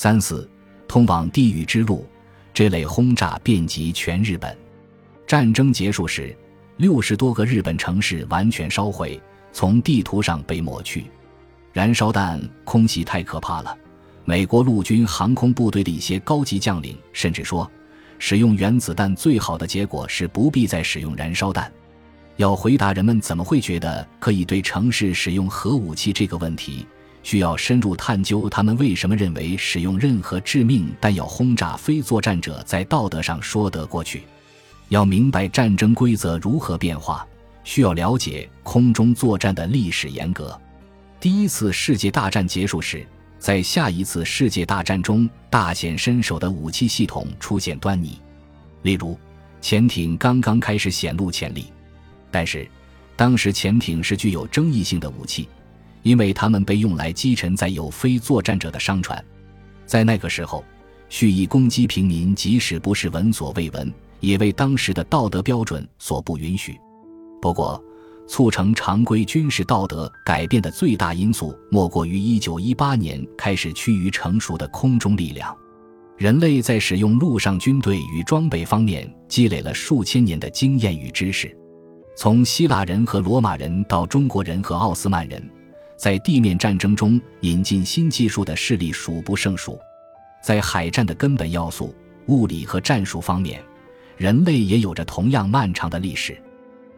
三四，通往地狱之路，这类轰炸遍及全日本。战争结束时，六十多个日本城市完全烧毁，从地图上被抹去。燃烧弹空袭太可怕了。美国陆军航空部队的一些高级将领甚至说，使用原子弹最好的结果是不必再使用燃烧弹。要回答人们怎么会觉得可以对城市使用核武器这个问题，需要深入探究他们为什么认为使用任何致命弹药轰炸非作战者在道德上说得过去。要明白战争规则如何变化，需要了解空中作战的历史沿革。第一次世界大战结束时。在下一次世界大战中大显身手的武器系统出现端倪，例如，潜艇刚刚开始显露潜力，但是，当时潜艇是具有争议性的武器，因为他们被用来击沉载有非作战者的商船，在那个时候，蓄意攻击平民，即使不是闻所未闻，也为当时的道德标准所不允许。不过，促成常规军事道德改变的最大因素，莫过于1918年开始趋于成熟的空中力量。人类在使用陆上军队与装备方面积累了数千年的经验与知识。从希腊人和罗马人到中国人和奥斯曼人，在地面战争中引进新技术的势力数不胜数。在海战的根本要素物理和战术方面，人类也有着同样漫长的历史。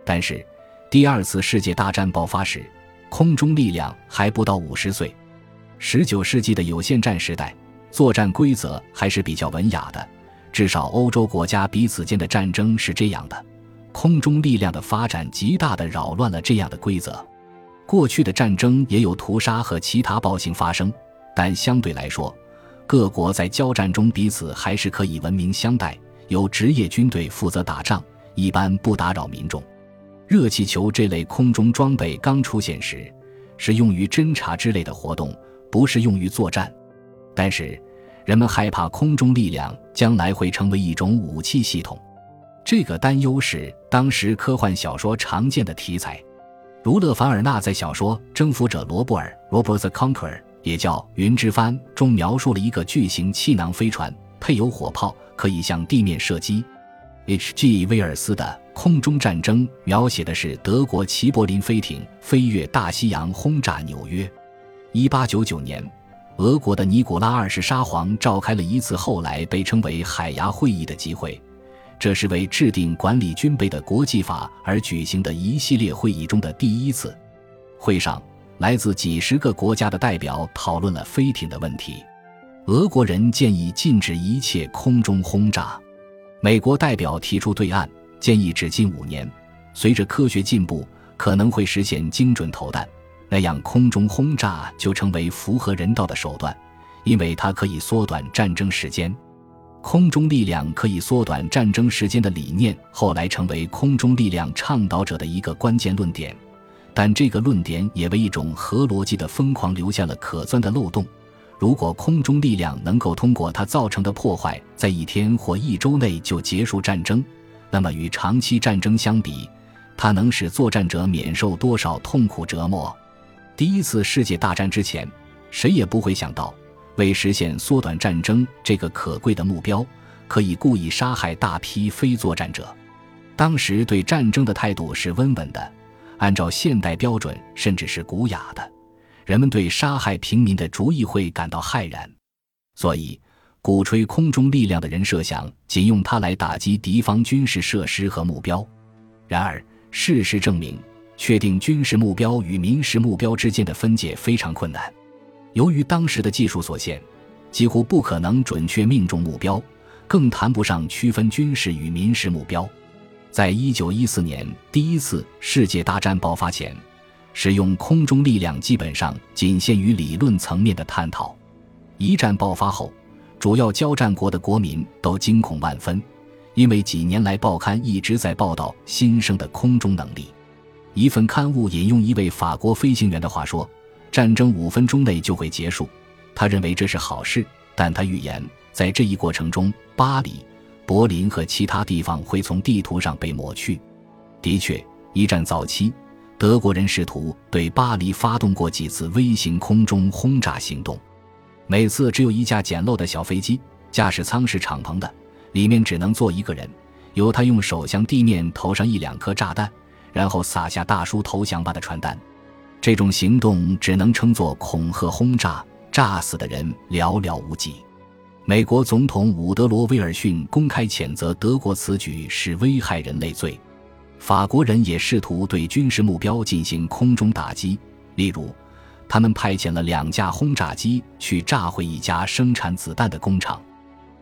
但是，第二次世界大战爆发时，空中力量还不到五十岁。十九世纪的有限战时代，作战规则还是比较文雅的，至少欧洲国家彼此间的战争是这样的。空中力量的发展极大地扰乱了这样的规则。过去的战争也有屠杀和其他暴行发生，但相对来说，各国在交战中彼此还是可以文明相待。由职业军队负责打仗，一般不打扰民众。热气球这类空中装备刚出现时，是用于侦察之类的活动，不是用于作战。但是，人们害怕空中力量将来会成为一种武器系统，这个担忧是当时科幻小说常见的题材。如勒凡尔纳在小说《征服者罗布尔》（Robert the Conqueror） 也叫《云之帆》中描述了一个巨型气囊飞船，配有火炮，可以向地面射击。H.G. 威尔斯的《空中战争》描写的是德国齐柏林飞艇飞越大西洋轰炸纽约。1899年，俄国的尼古拉二世沙皇召开了一次后来被称为海牙会议的集会，这是为制定管理军备的国际法而举行的一系列会议中的第一次。会上，来自几十个国家的代表讨论了飞艇的问题。俄国人建议禁止一切空中轰炸。美国代表提出对岸，建议只禁五年。随着科学进步，可能会实现精准投弹，那样空中轰炸就成为符合人道的手段，因为它可以缩短战争时间。空中力量可以缩短战争时间的理念，后来成为空中力量倡导者的一个关键论点。但这个论点也为一种核逻辑的疯狂留下了可钻的漏洞。如果空中力量能够通过它造成的破坏，在一天或一周内就结束战争，那么与长期战争相比，它能使作战者免受多少痛苦折磨？第一次世界大战之前，谁也不会想到，为实现缩短战争这个可贵的目标，可以故意杀害大批非作战者。当时对战争的态度是温文的，按照现代标准，甚至是古雅的。人们对杀害平民的主意会感到骇然，所以鼓吹空中力量的人设想仅用它来打击敌方军事设施和目标。然而，事实证明，确定军事目标与民事目标之间的分界非常困难。由于当时的技术所限，几乎不可能准确命中目标，更谈不上区分军事与民事目标。在一九一四年第一次世界大战爆发前。使用空中力量基本上仅限于理论层面的探讨。一战爆发后，主要交战国的国民都惊恐万分，因为几年来报刊一直在报道新生的空中能力。一份刊物引用一位法国飞行员的话说：“战争五分钟内就会结束。”他认为这是好事，但他预言在这一过程中，巴黎、柏林和其他地方会从地图上被抹去。的确，一战早期。德国人试图对巴黎发动过几次微型空中轰炸行动。每次只有一架简陋的小飞机，驾驶舱是敞篷的，里面只能坐一个人，由他用手向地面投上一两颗炸弹，然后撒下大叔投降吧的传单。这种行动只能称作恐吓轰炸，炸死的人寥寥无几。美国总统伍德罗·威尔逊公开谴责德国此举是危害人类罪。法国人也试图对军事目标进行空中打击，例如，他们派遣了两架轰炸机去炸毁一家生产子弹的工厂。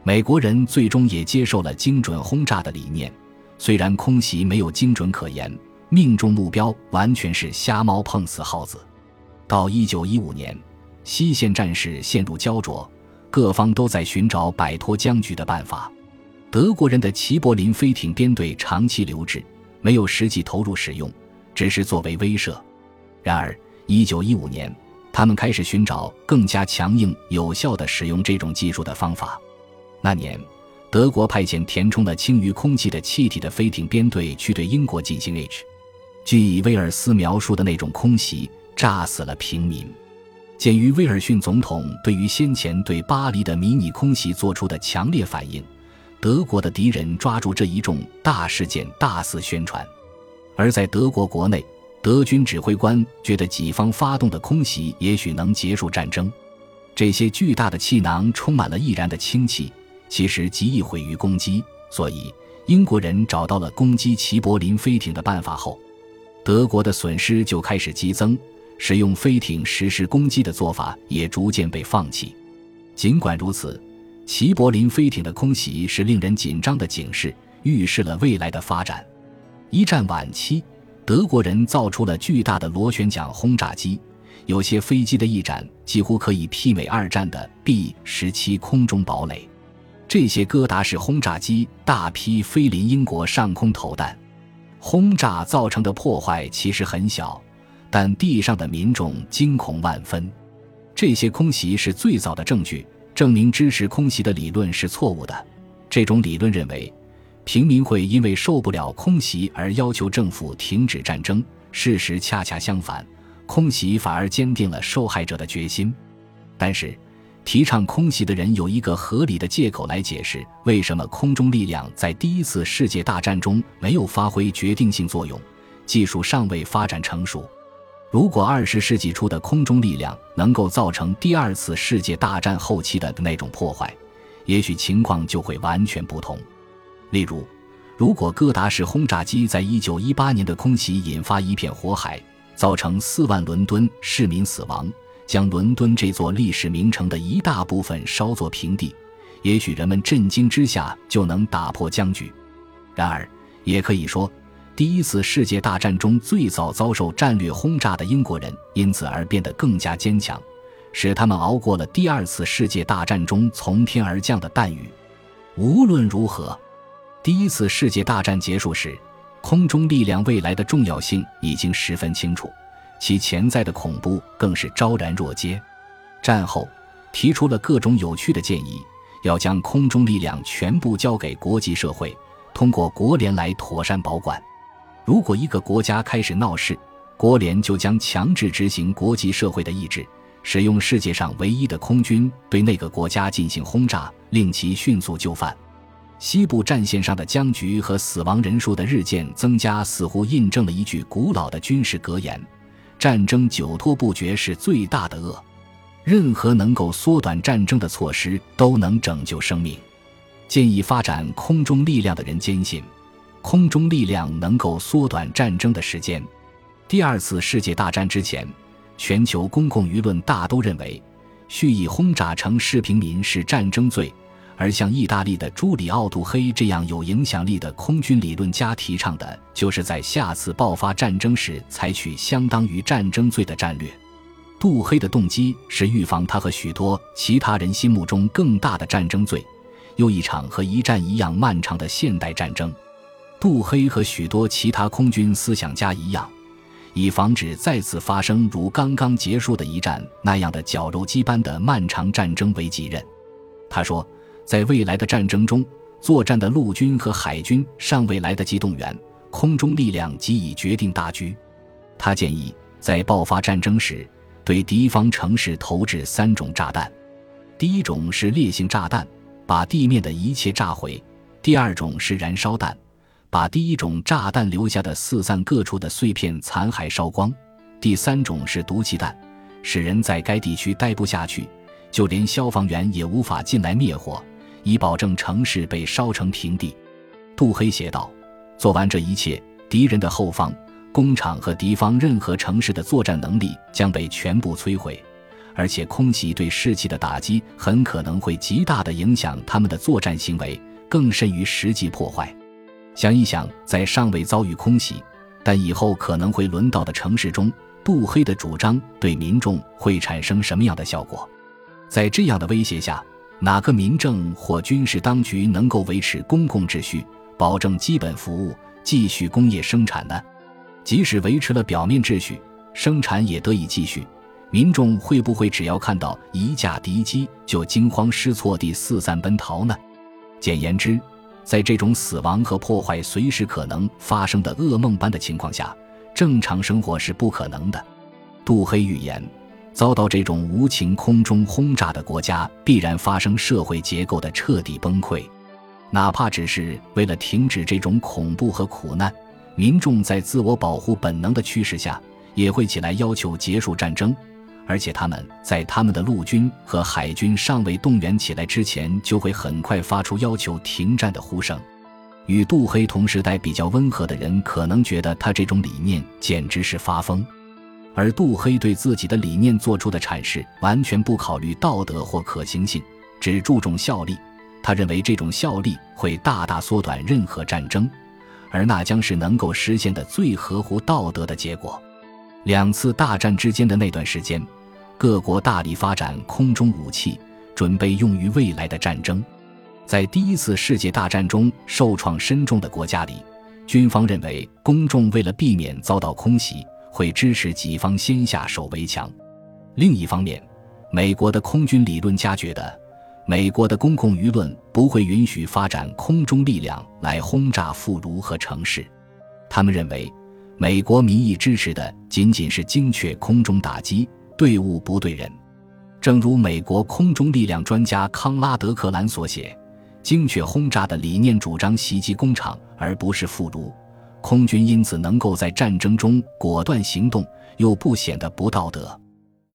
美国人最终也接受了精准轰炸的理念，虽然空袭没有精准可言，命中目标完全是瞎猫碰死耗子。到1915年，西线战事陷入焦灼。各方都在寻找摆脱僵局的办法。德国人的齐柏林飞艇编队长期留置，没有实际投入使用，只是作为威慑。然而，1915年，他们开始寻找更加强硬、有效的使用这种技术的方法。那年，德国派遣填充了轻于空气的气体的飞艇编队去对英国进行 H，据以威尔斯描述的那种空袭，炸死了平民。鉴于威尔逊总统对于先前对巴黎的迷你空袭做出的强烈反应，德国的敌人抓住这一重大事件大肆宣传。而在德国国内，德军指挥官觉得己方发动的空袭也许能结束战争。这些巨大的气囊充满了易燃的氢气，其实极易毁于攻击。所以，英国人找到了攻击齐柏林飞艇的办法后，德国的损失就开始激增。使用飞艇实施攻击的做法也逐渐被放弃。尽管如此，齐柏林飞艇的空袭是令人紧张的警示，预示了未来的发展。一战晚期，德国人造出了巨大的螺旋桨轰炸机，有些飞机的翼展几乎可以媲美二战的 B 十七空中堡垒。这些戈达式轰炸机大批飞临英国上空投弹，轰炸造成的破坏其实很小。但地上的民众惊恐万分，这些空袭是最早的证据，证明支持空袭的理论是错误的。这种理论认为，平民会因为受不了空袭而要求政府停止战争。事实恰恰相反，空袭反而坚定了受害者的决心。但是，提倡空袭的人有一个合理的借口来解释为什么空中力量在第一次世界大战中没有发挥决定性作用：技术尚未发展成熟。如果二十世纪初的空中力量能够造成第二次世界大战后期的那种破坏，也许情况就会完全不同。例如，如果戈达式轰炸机在一九一八年的空袭引发一片火海，造成四万伦敦市民死亡，将伦敦这座历史名城的一大部分烧作平地，也许人们震惊之下就能打破僵局。然而，也可以说。第一次世界大战中最早遭受战略轰炸的英国人，因此而变得更加坚强，使他们熬过了第二次世界大战中从天而降的弹雨。无论如何，第一次世界大战结束时，空中力量未来的重要性已经十分清楚，其潜在的恐怖更是昭然若揭。战后，提出了各种有趣的建议，要将空中力量全部交给国际社会，通过国联来妥善保管。如果一个国家开始闹事，国联就将强制执行国际社会的意志，使用世界上唯一的空军对那个国家进行轰炸，令其迅速就范。西部战线上的僵局和死亡人数的日渐增加，似乎印证了一句古老的军事格言：战争久拖不决是最大的恶。任何能够缩短战争的措施都能拯救生命。建议发展空中力量的人坚信。空中力量能够缩短战争的时间。第二次世界大战之前，全球公共舆论大都认为，蓄意轰炸城市平民是战争罪。而像意大利的朱里奥·杜黑这样有影响力的空军理论家提倡的，就是在下次爆发战争时采取相当于战争罪的战略。杜黑的动机是预防他和许多其他人心目中更大的战争罪，又一场和一战一样漫长的现代战争。杜黑和许多其他空军思想家一样，以防止再次发生如刚刚结束的一战那样的绞肉机般的漫长战争为己任。他说，在未来的战争中，作战的陆军和海军尚未来得及动员，空中力量即已决定大局。他建议在爆发战争时，对敌方城市投掷三种炸弹：第一种是烈性炸弹，把地面的一切炸毁；第二种是燃烧弹，把第一种炸弹留下的四散各处的碎片残骸烧光；第三种是毒气弹，使人在该地区待不下去，就连消防员也无法进来灭火，以保证城市被烧成平地。杜黑写道：“做完这一切，敌人的后方、工厂和敌方任何城市的作战能力将被全部摧毁。”而且空袭对士气的打击很可能会极大的影响他们的作战行为，更甚于实际破坏。想一想，在尚未遭遇空袭，但以后可能会轮到的城市中，杜黑的主张对民众会产生什么样的效果？在这样的威胁下，哪个民政或军事当局能够维持公共秩序，保证基本服务，继续工业生产呢？即使维持了表面秩序，生产也得以继续。民众会不会只要看到一架敌机就惊慌失措地四散奔逃呢？简言之，在这种死亡和破坏随时可能发生的噩梦般的情况下，正常生活是不可能的。杜黑预言，遭到这种无情空中轰炸的国家必然发生社会结构的彻底崩溃，哪怕只是为了停止这种恐怖和苦难，民众在自我保护本能的驱使下，也会起来要求结束战争。而且他们在他们的陆军和海军尚未动员起来之前，就会很快发出要求停战的呼声。与杜黑同时代比较温和的人，可能觉得他这种理念简直是发疯。而杜黑对自己的理念做出的阐释，完全不考虑道德或可行性，只注重效力。他认为这种效力会大大缩短任何战争，而那将是能够实现的最合乎道德的结果。两次大战之间的那段时间。各国大力发展空中武器，准备用于未来的战争。在第一次世界大战中受创深重的国家里，军方认为公众为了避免遭到空袭，会支持己方先下手为强。另一方面，美国的空军理论家觉得，美国的公共舆论不会允许发展空中力量来轰炸妇孺和城市。他们认为，美国民意支持的仅仅是精确空中打击。对物不对人，正如美国空中力量专家康拉德·克兰所写：“精确轰炸的理念主张袭击工厂，而不是俘虏。空军因此能够在战争中果断行动，又不显得不道德。”